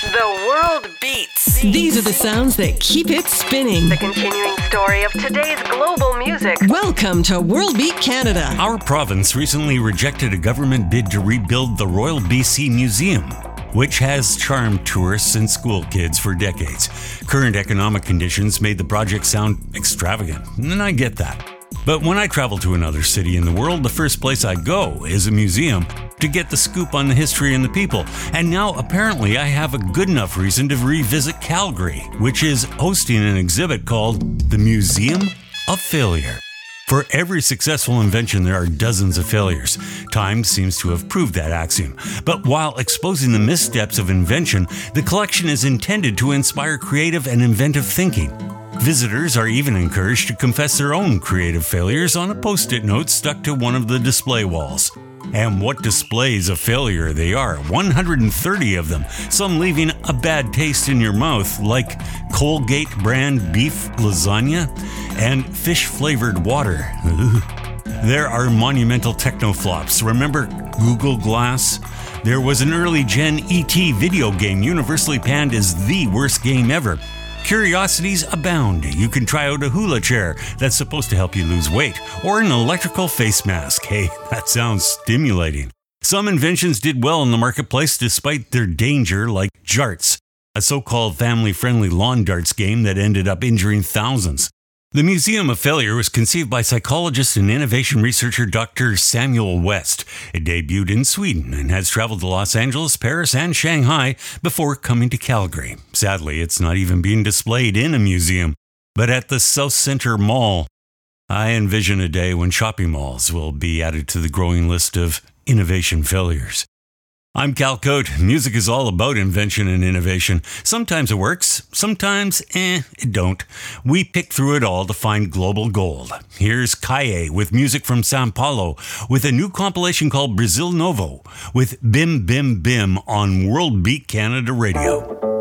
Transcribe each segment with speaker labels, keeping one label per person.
Speaker 1: The world beats.
Speaker 2: These are the sounds that keep it spinning.
Speaker 1: The continuing story of today's global music.
Speaker 2: Welcome to World Beat Canada.
Speaker 3: Our province recently rejected a government bid to rebuild the Royal BC Museum, which has charmed tourists and school kids for decades. Current economic conditions made the project sound extravagant, and I get that. But when I travel to another city in the world, the first place I go is a museum to get the scoop on the history and the people. And now apparently I have a good enough reason to revisit Calgary, which is hosting an exhibit called The Museum of Failure. For every successful invention, there are dozens of failures. Time seems to have proved that axiom. But while exposing the missteps of invention, the collection is intended to inspire creative and inventive thinking. Visitors are even encouraged to confess their own creative failures on a post it note stuck to one of the display walls. And what displays of failure they are 130 of them, some leaving a bad taste in your mouth, like Colgate brand beef lasagna and fish flavored water. There are monumental techno flops. Remember Google Glass? There was an early gen ET video game universally panned as the worst game ever. Curiosities abound. You can try out a hula chair that's supposed to help you lose weight, or an electrical face mask. Hey, that sounds stimulating. Some inventions did well in the marketplace despite their danger, like Jarts, a so called family friendly lawn darts game that ended up injuring thousands. The Museum of Failure was conceived by psychologist and innovation researcher Dr. Samuel West. It debuted in Sweden and has traveled to Los Angeles, Paris, and Shanghai before coming to Calgary. Sadly, it's not even being displayed in a museum, but at the Southcentre Mall. I envision a day when shopping malls will be added to the growing list of innovation failures. I'm Cal Coat. Music is all about invention and innovation. Sometimes it works, sometimes, eh, it don't. We pick through it all to find global gold. Here's Cae with music from Sao Paulo with a new compilation called Brazil Novo with Bim Bim Bim on World Beat Canada Radio.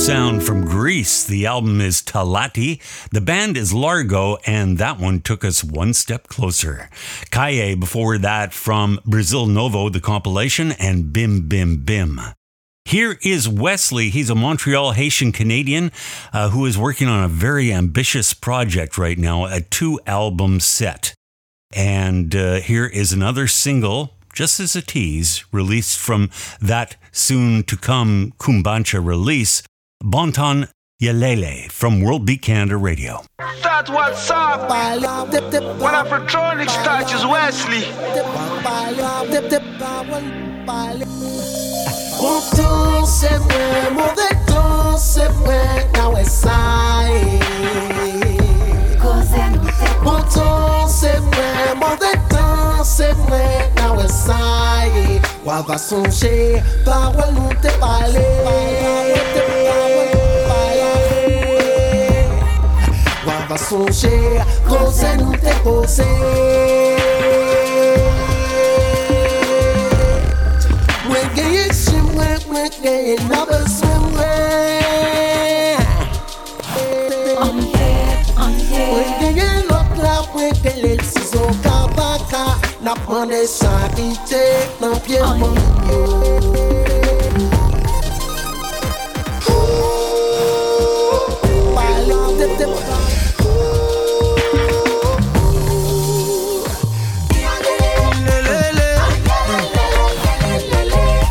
Speaker 3: Sound from Greece. The album is Talati. The band is Largo, and that one took us one step closer. Cae before that from Brazil Novo, the compilation, and Bim Bim Bim. Here is Wesli. He's a Montreal Haitian Canadian uh, who is working on a very ambitious project right now, a two album set. And uh, here is another single just as a tease, released from that soon to come Kumbancha release, Bonton Yelele from World Beat Canada Radio.
Speaker 4: That's what's up. When Afrotronics touches Wesli.
Speaker 5: Bonton c'est vrai, mauvais temps c'est vrai, now it's side. Bonton c'est vrai, mauvais temps c'est vrai, now it's side. Wa va songer, parole nous te. Wa va songer, cause nous te poser. Mwen genye chim mwen, mwen genye nabel swim mwen Mwen genye lot sakite nan yo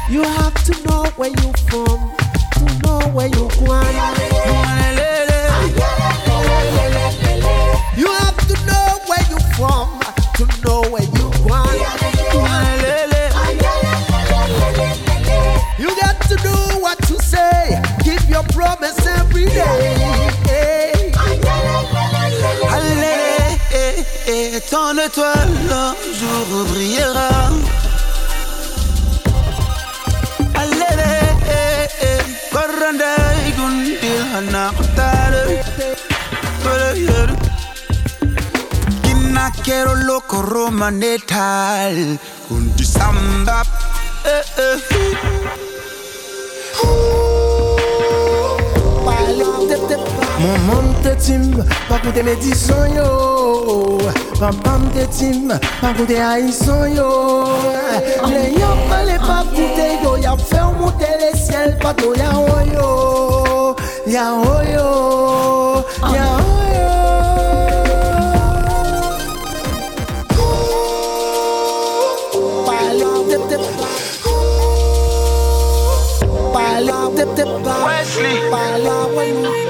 Speaker 5: You have to know where you from To know where you're going
Speaker 4: quiero loco romanetal con tu samba. Eh, eh.
Speaker 5: Mon moun te tim, pa koute medison yo. Pam pam te tim, pa koute haison yo. Le yo. Pale pa koute yo Ya fe ou monte le siel pato ya oyo Ya oyo, ya oyo
Speaker 3: Wesli.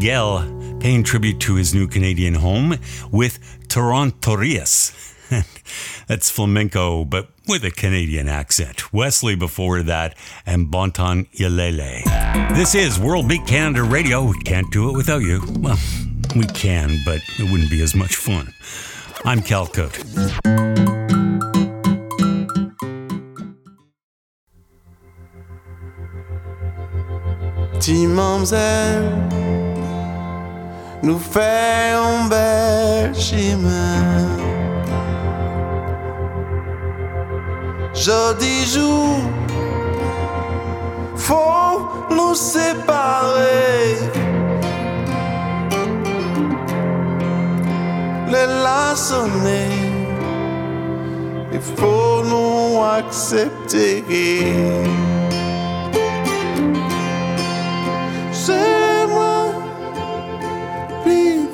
Speaker 3: Miguel paying tribute to his new Canadian home with Torontorias. That's flamenco, but with a Canadian accent. Wesli before that, and Bonton Yelele. This is World Beat Canada Radio. We can't do it without you. Well, we can, but it wouldn't be as much fun. I'm Cal Cote.
Speaker 6: Mamzelle, nous fait un bel chemin. Jodi jour, faut nous séparer. Les laçonnés, il faut nous accepter. Plus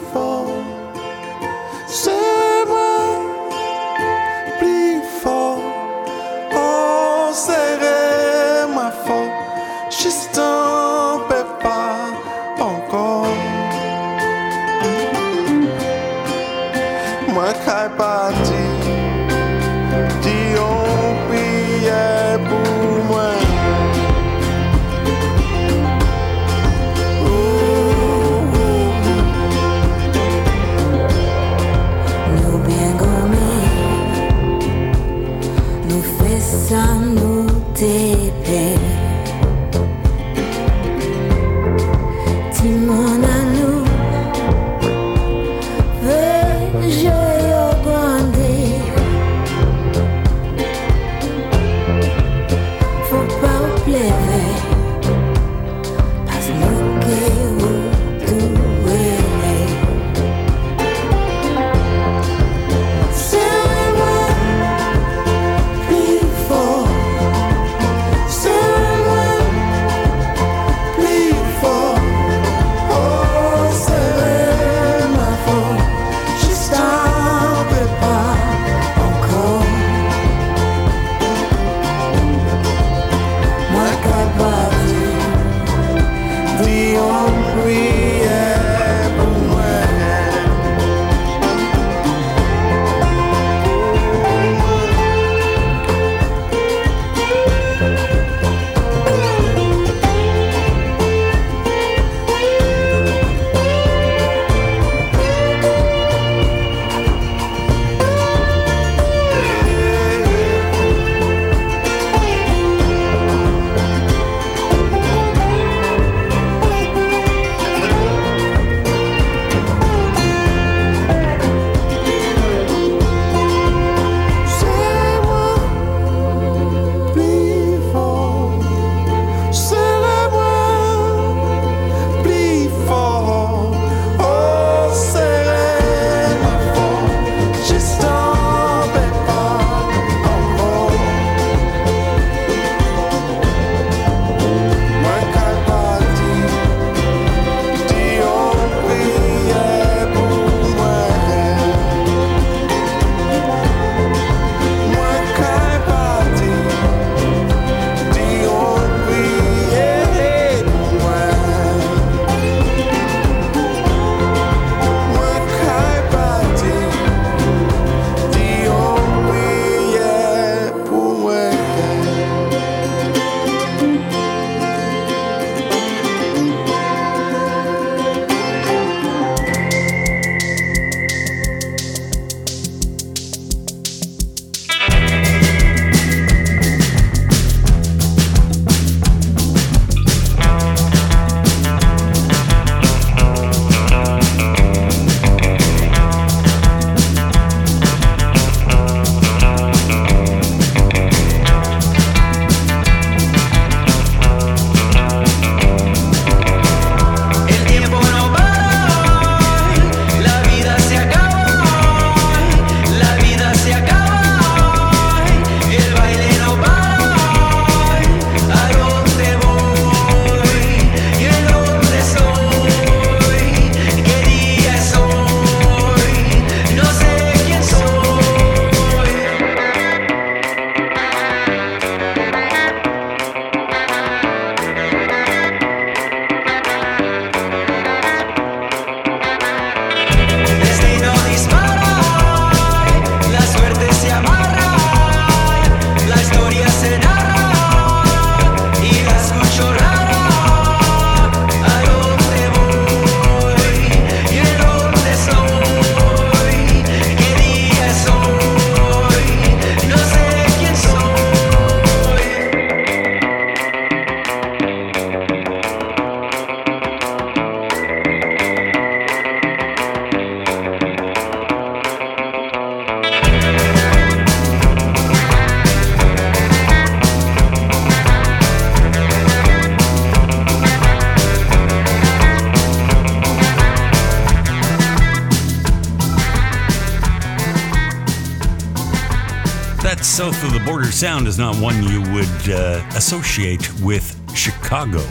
Speaker 3: sound is not one you would uh, associate with Chicago,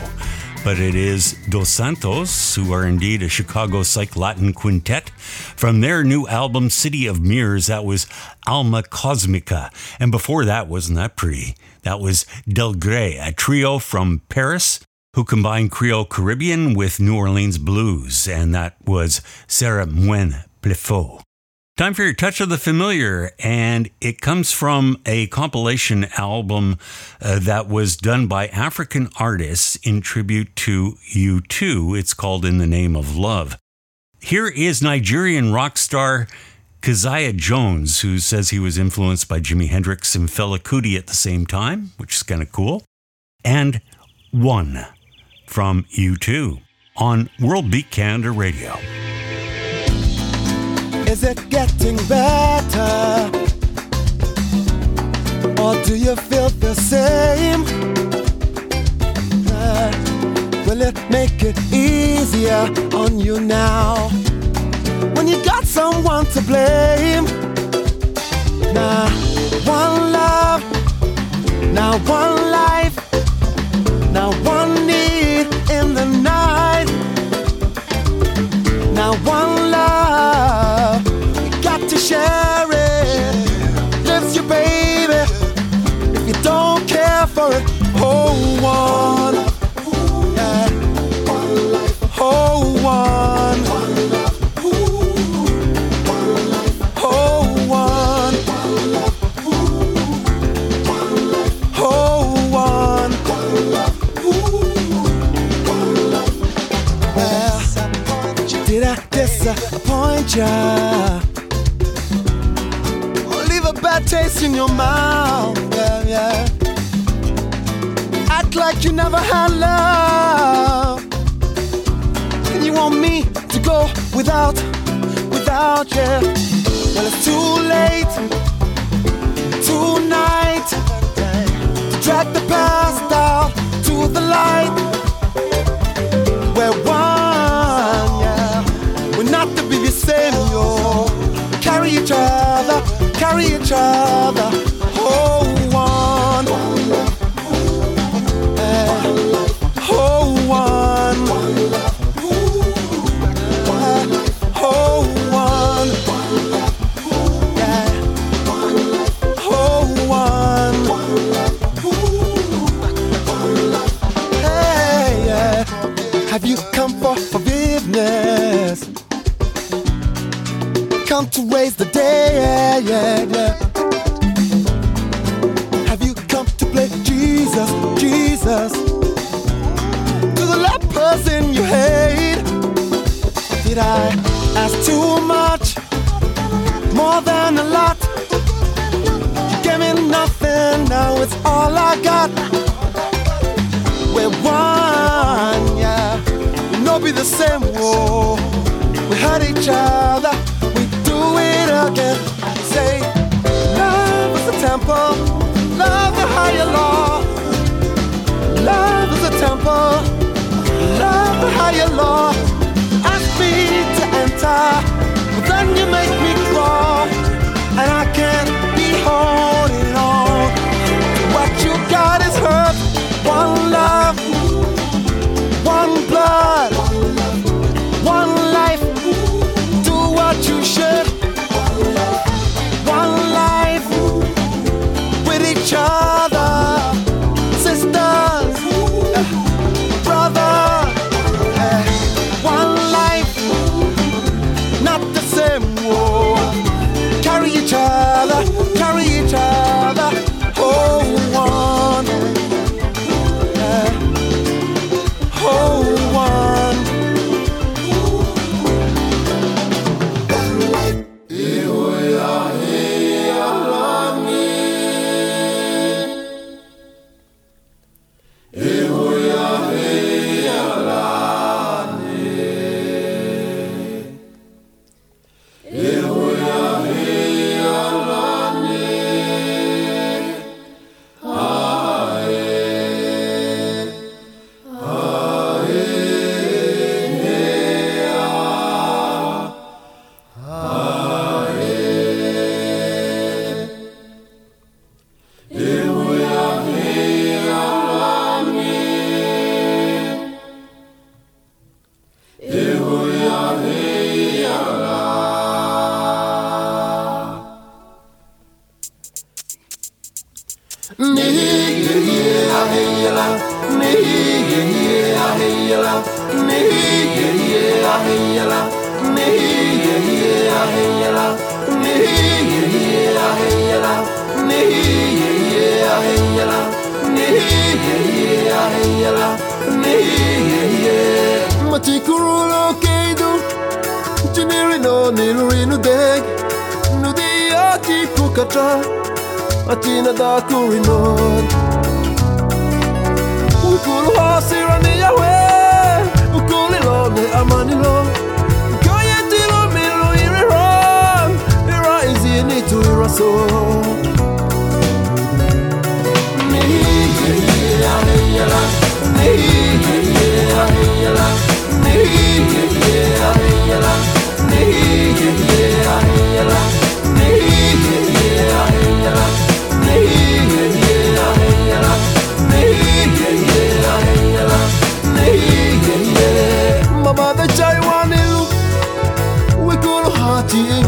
Speaker 3: but it is Dos Santos, who are indeed a Chicago psych Latin quintet. From their new album, City of Mirrors, that was Alma Cosmica. And before that, wasn't that pretty? That was Delgres, a trio from Paris who combined Creole Caribbean with New Orleans blues, and that was Sarah Muen Plefaux. Time for your touch of the familiar, and it comes from a compilation album uh, that was done by African artists in tribute to U2. It's called In the Name of Love. Here is Nigerian rock star Keziah Jones, who says he was influenced by Jimi Hendrix and Fela Kuti at the same time, which is kind of cool. And One from U2 on World Beat Canada Radio.
Speaker 5: Is it getting better? Or do you feel the same? Uh, will it make it easier on you now? When you got someone to blame? Now, one love, now one life, now one need in the night. Now one share it. Lives you, baby. If you don't care for it, hold one. Yeah. Hold one. Well, did I disappoint ya? A taste in your mouth? Yeah, yeah. Act like you never had love. And you want me to go without, without you. Well, it's too late tonight to drag the past out to the light. Each other. Wikulu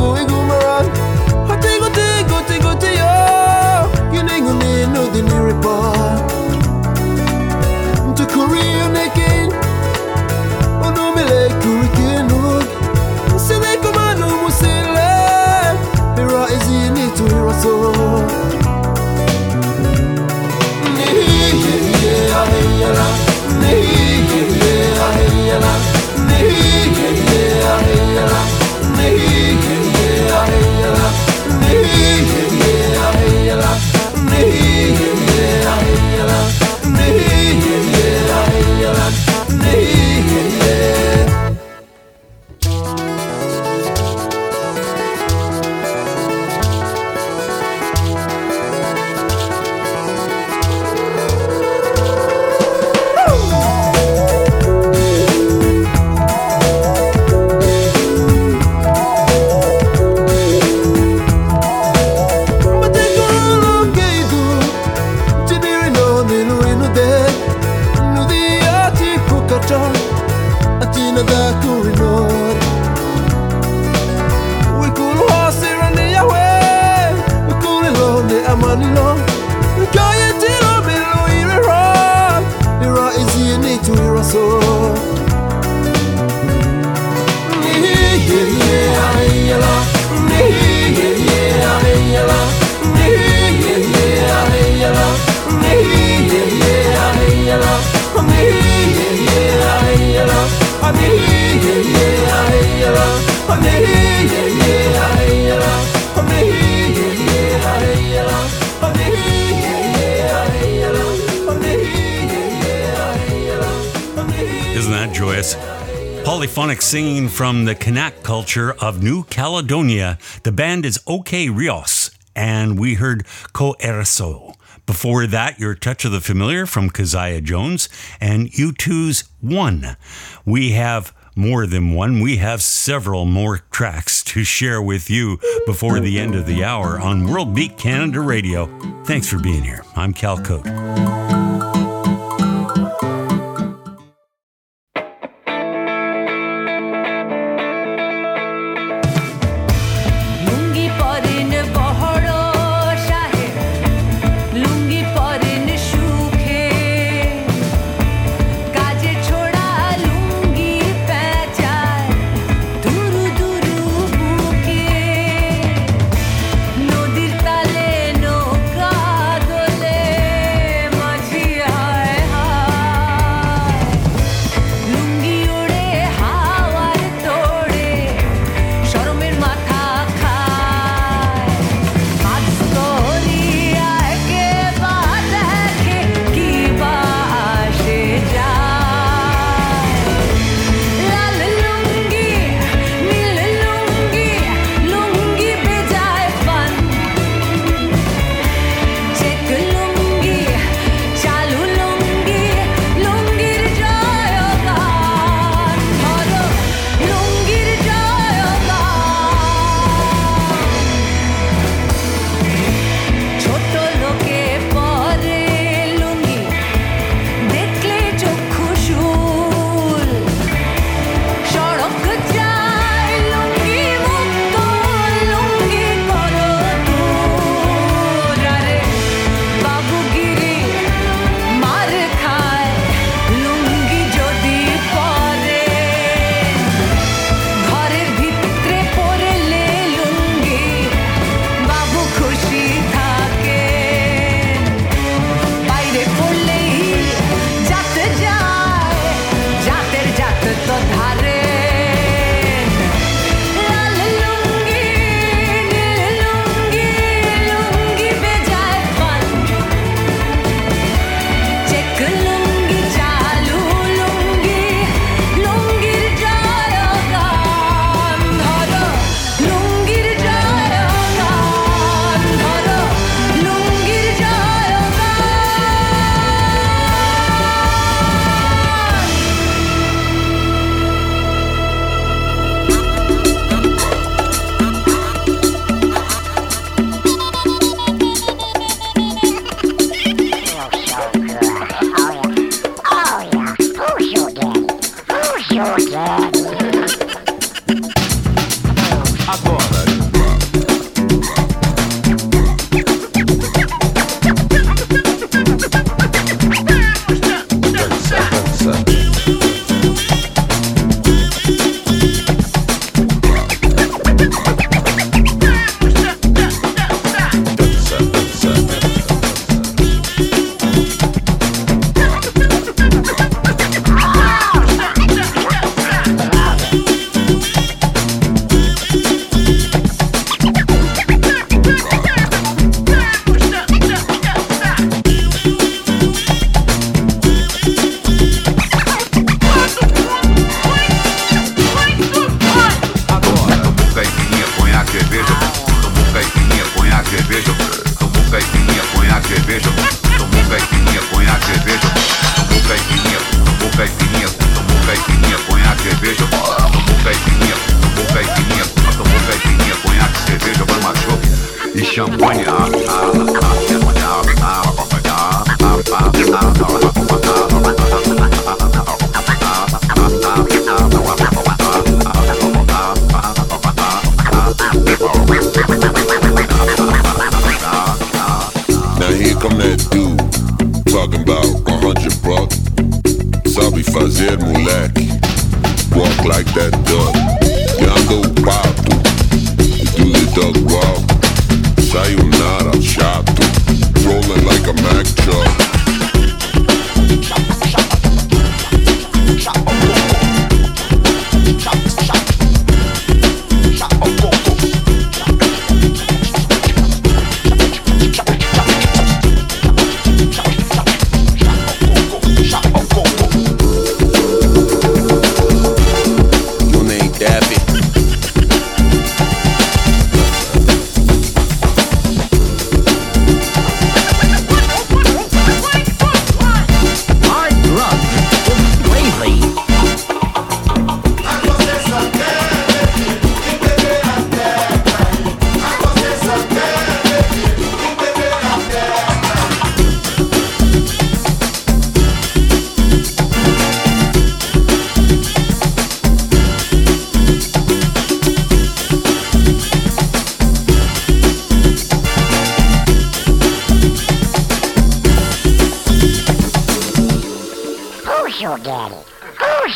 Speaker 3: Polyphonic singing from the Kanak culture of New Caledonia. The band is OK Ryos, and we heard Co Era So. Before that, your Touch of the Familiar from Keziah Jones and U2's One. We have more than one. We have several more tracks to share with you before the end of the hour on World Beat Canada Radio. Thanks for being here. I'm Cal
Speaker 7: Koat.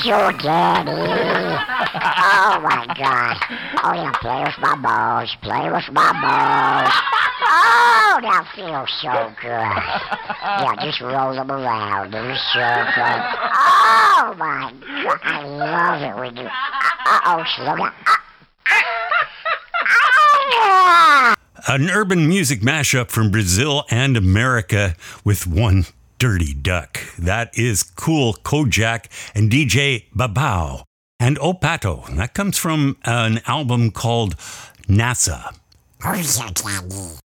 Speaker 8: Your
Speaker 9: daddy? Oh my god. Oh yeah, play with my balls. Play with my balls. Oh, that feels so good. Yeah, just roll them around. Was so good. Oh my god. I love it when you. Uh oh, slow down.
Speaker 3: An urban music mashup from Brazil and America with one dirty duck. That is Kool Kojak and DJ Babao. And O Pato. That comes from an album called NASA.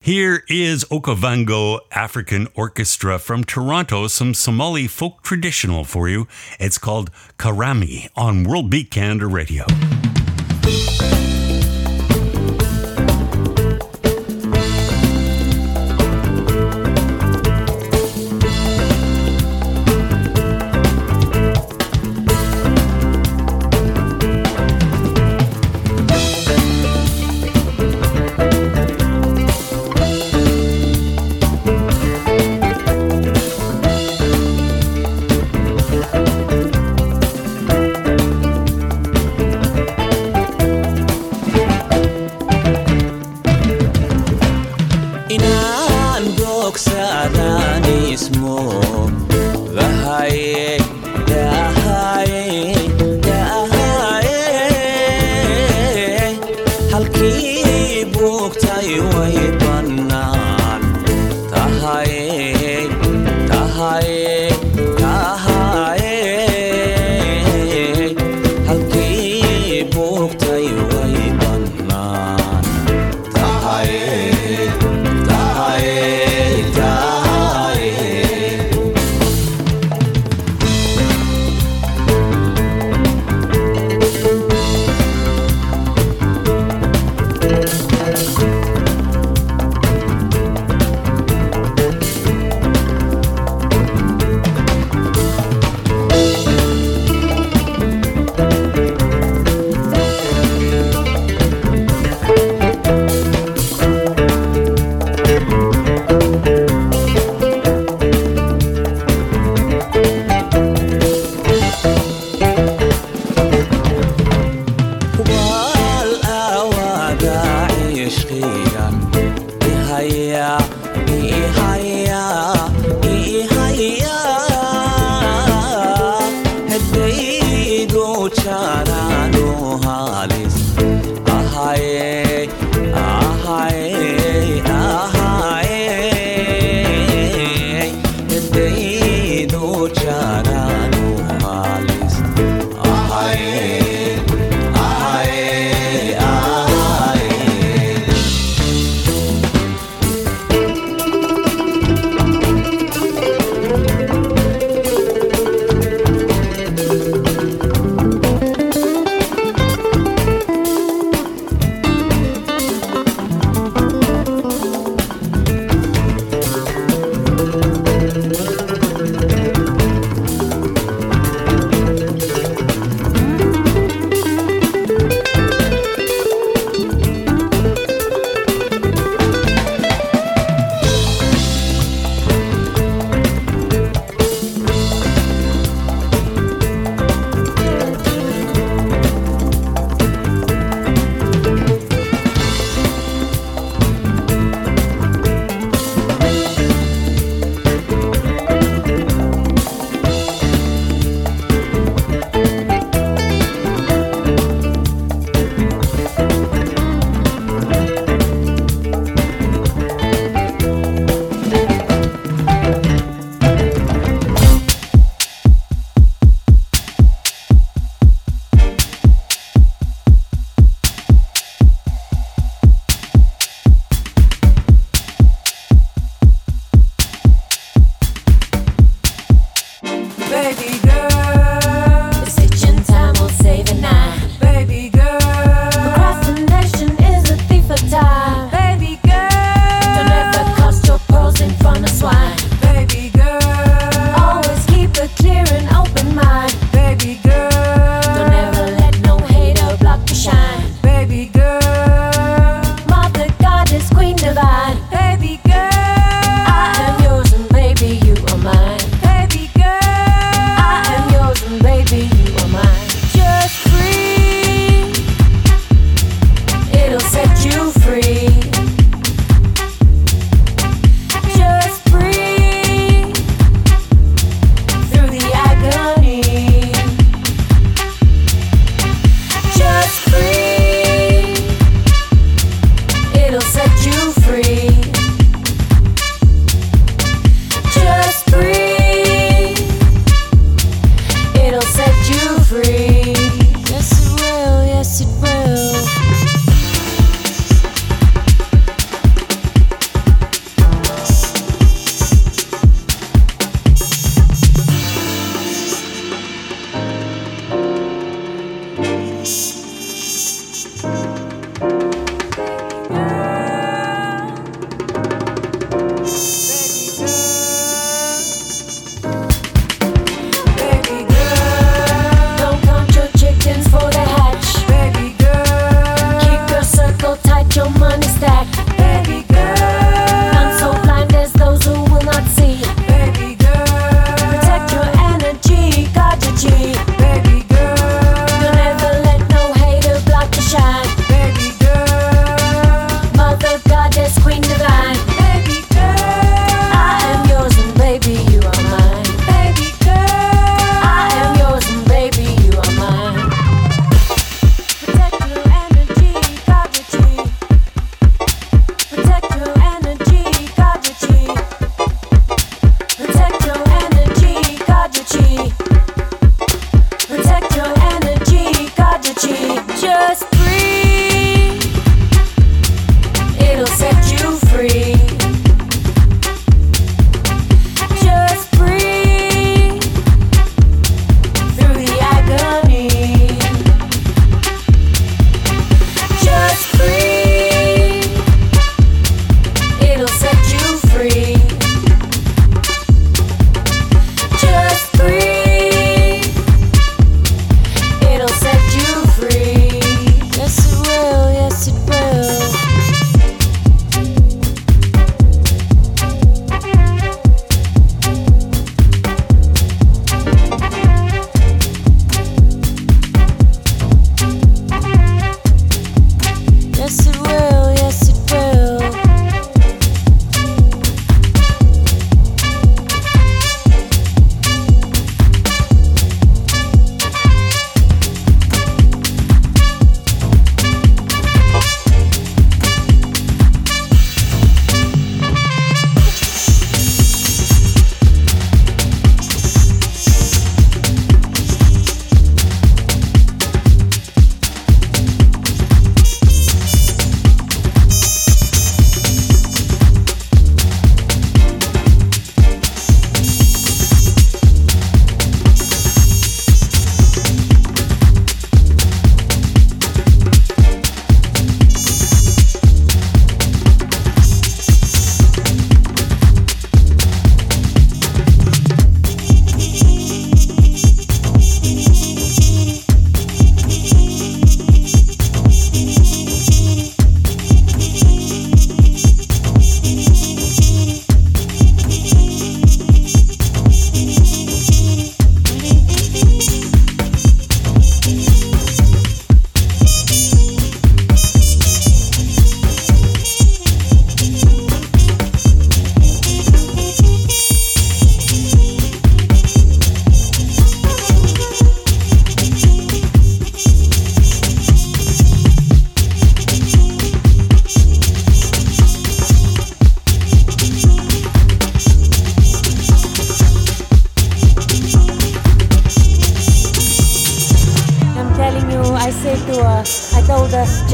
Speaker 3: Here is Okavango African Orchestra from Toronto, some Somali folk traditional for you. It's called Qaraami on World Beat Canada Radio.
Speaker 8: Halkii bugtay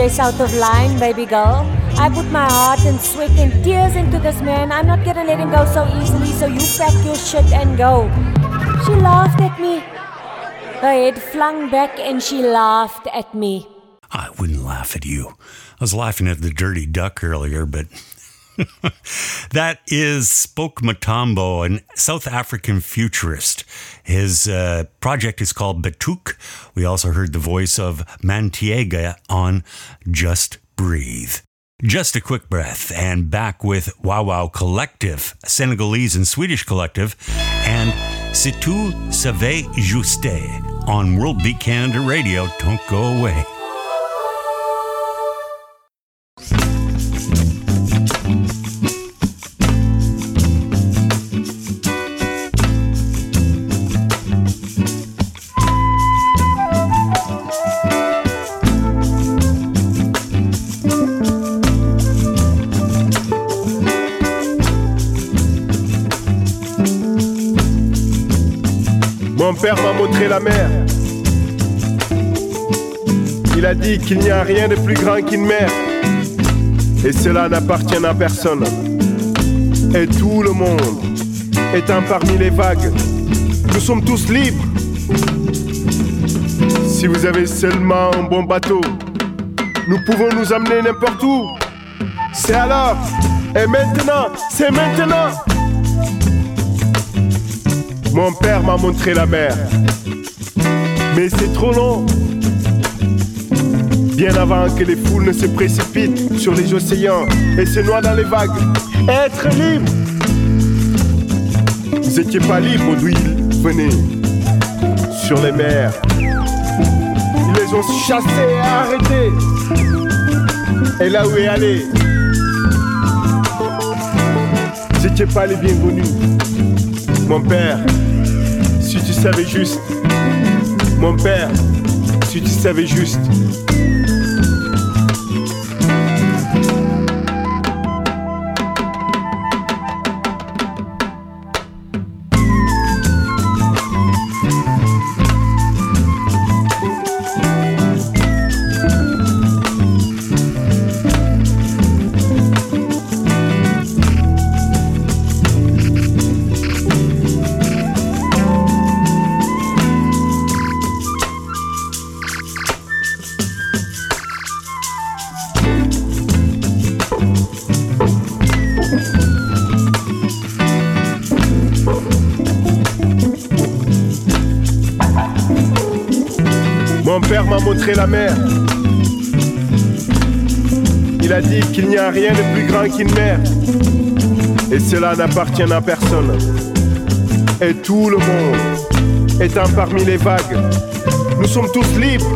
Speaker 10: Out of line, baby girl. I put my heart and sweat and tears into this man. I'm not gonna let him go so easily, so you pack your shit and go. She laughed at me. Her head flung back and she laughed at me.
Speaker 3: I wouldn't laugh at you. I was laughing at the dirty duck earlier, but that is Spoek Mathambo, an South African futurist. His uh, project is called Batuk. We also heard the voice of Manteiga on Just Breathe. Just a quick breath, and back with Wau Wau Collectif, a Senegalese and Swedish collective, and Si Tu Savais Juste on World Beat Canada Radio. Don't go away.
Speaker 11: Père m'a montré la mer. Il a dit qu'il n'y a rien de plus grand qu'une mer. Et cela n'appartient à personne. Et tout le monde étant parmi les vagues, nous sommes tous libres. Si vous avez seulement un bon bateau, nous pouvons nous amener n'importe où. C'est alors. Et maintenant, c'est maintenant. Mon père m'a montré la mer. Mais c'est trop long. Bien avant que les foules ne se précipitent sur les océans et se noient dans les vagues. Être libre. Vous étiez pas libre d'où ils venaient. Sur les mers. Ils les ont chassés et arrêtés. Et là où est allé? Vous étiez pas les bienvenus. Mon père, savais juste. Mon père, si tu savais juste. La mer. Il a dit qu'il n'y a rien de plus grand qu'une mer. Et cela n'appartient à personne. Et tout le monde étant parmi les vagues, nous sommes tous libres.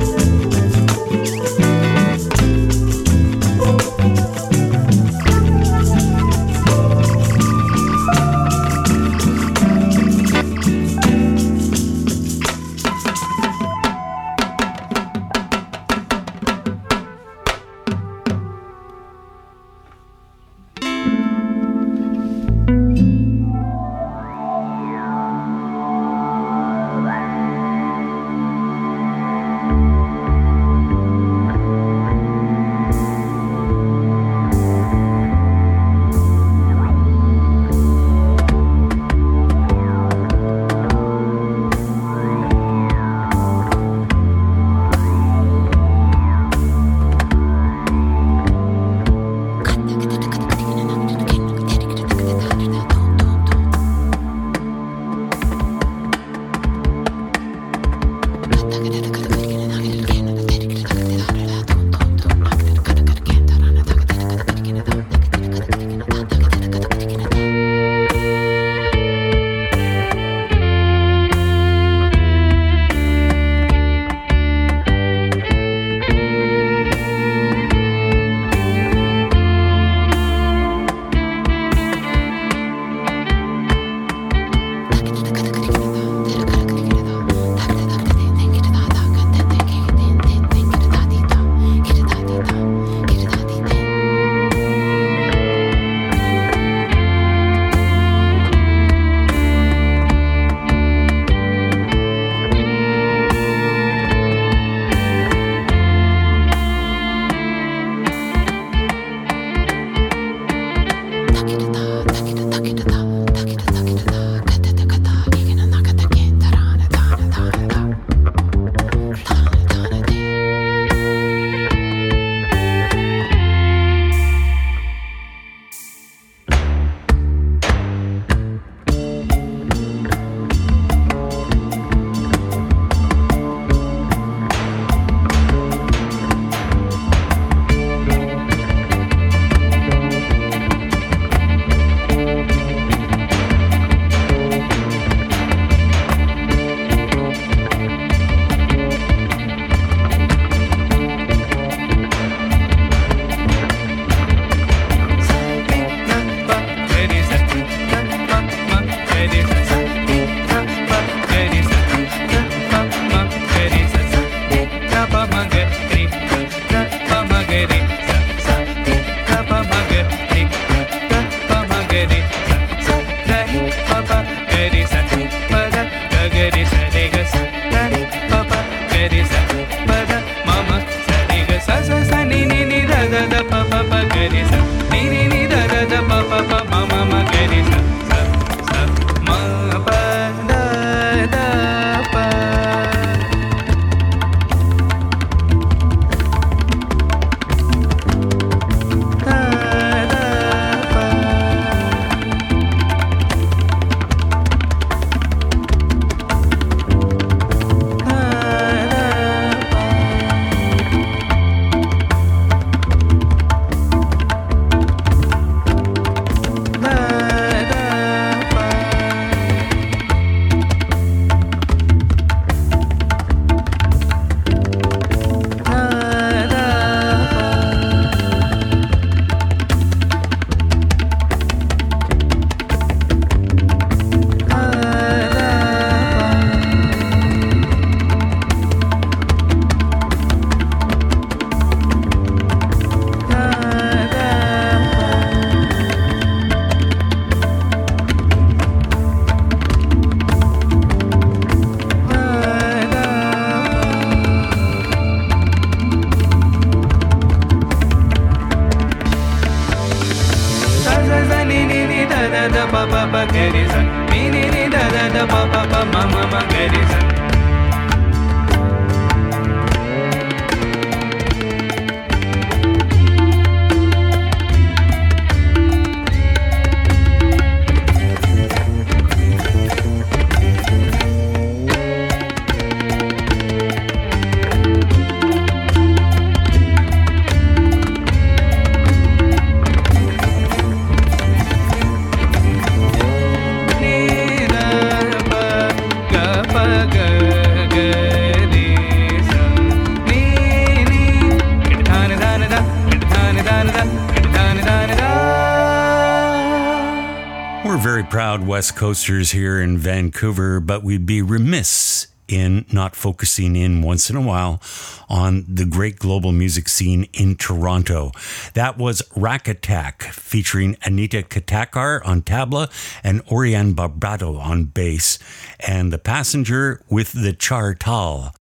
Speaker 3: West Coasters here in Vancouver, but we'd be remiss in not focusing in once in a while on the great global music scene in Toronto. That was Rakkatak featuring Anita Katakkar on tabla and Oriane Barbato on bass, and The Passenger with the Chaar Taal.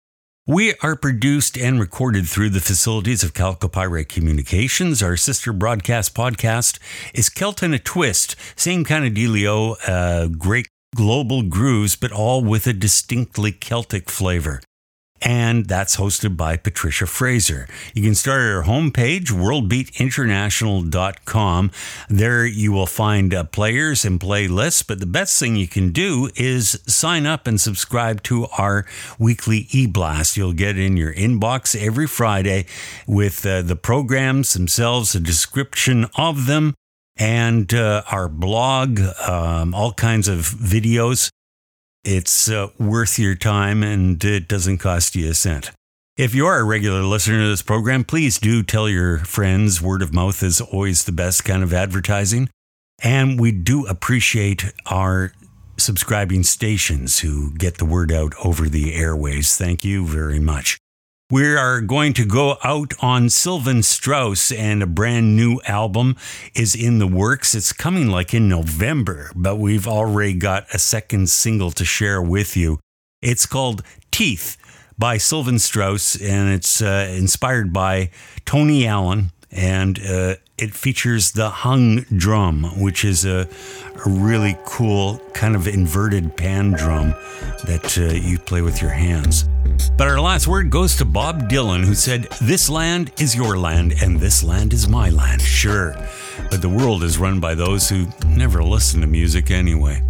Speaker 3: We are produced and recorded through the facilities of Calcopyrite Communications. Our sister broadcast podcast is Kelton a Twist. Same kind of dealio, uh, great global grooves, but all with a distinctly Celtic flavor. And that's hosted by Patricia Fraser. You can start at our homepage, worldbeatinternational.com. There you will find uh, players and playlists, but the best thing you can do is sign up and subscribe to our weekly e blast. You'll get in your inbox every Friday with uh, the programs themselves, a description of them, and uh, our blog, um, all kinds of videos. It's uh, worth your time and it doesn't cost you a cent. If you are a regular listener to this program, please do tell your friends. Word of mouth is always the best kind of advertising. And we do appreciate our subscribing stations who get the word out over the airways. Thank you very much. We are going to go out on Silvan Strauss, and a brand new album is in the works. It's coming like in November, but we've already got a second single to share with you. It's called Teeth by Silvan Strauss, and it's uh, inspired by Tony Allen, and uh, it features the hung drum, which is a, a really cool kind of inverted pan drum that uh, you play with your hands. But our last word goes to Bob Dylan, who said, This land is your land, and this land is my land. Sure, but the world is run by those who never listen to music anyway.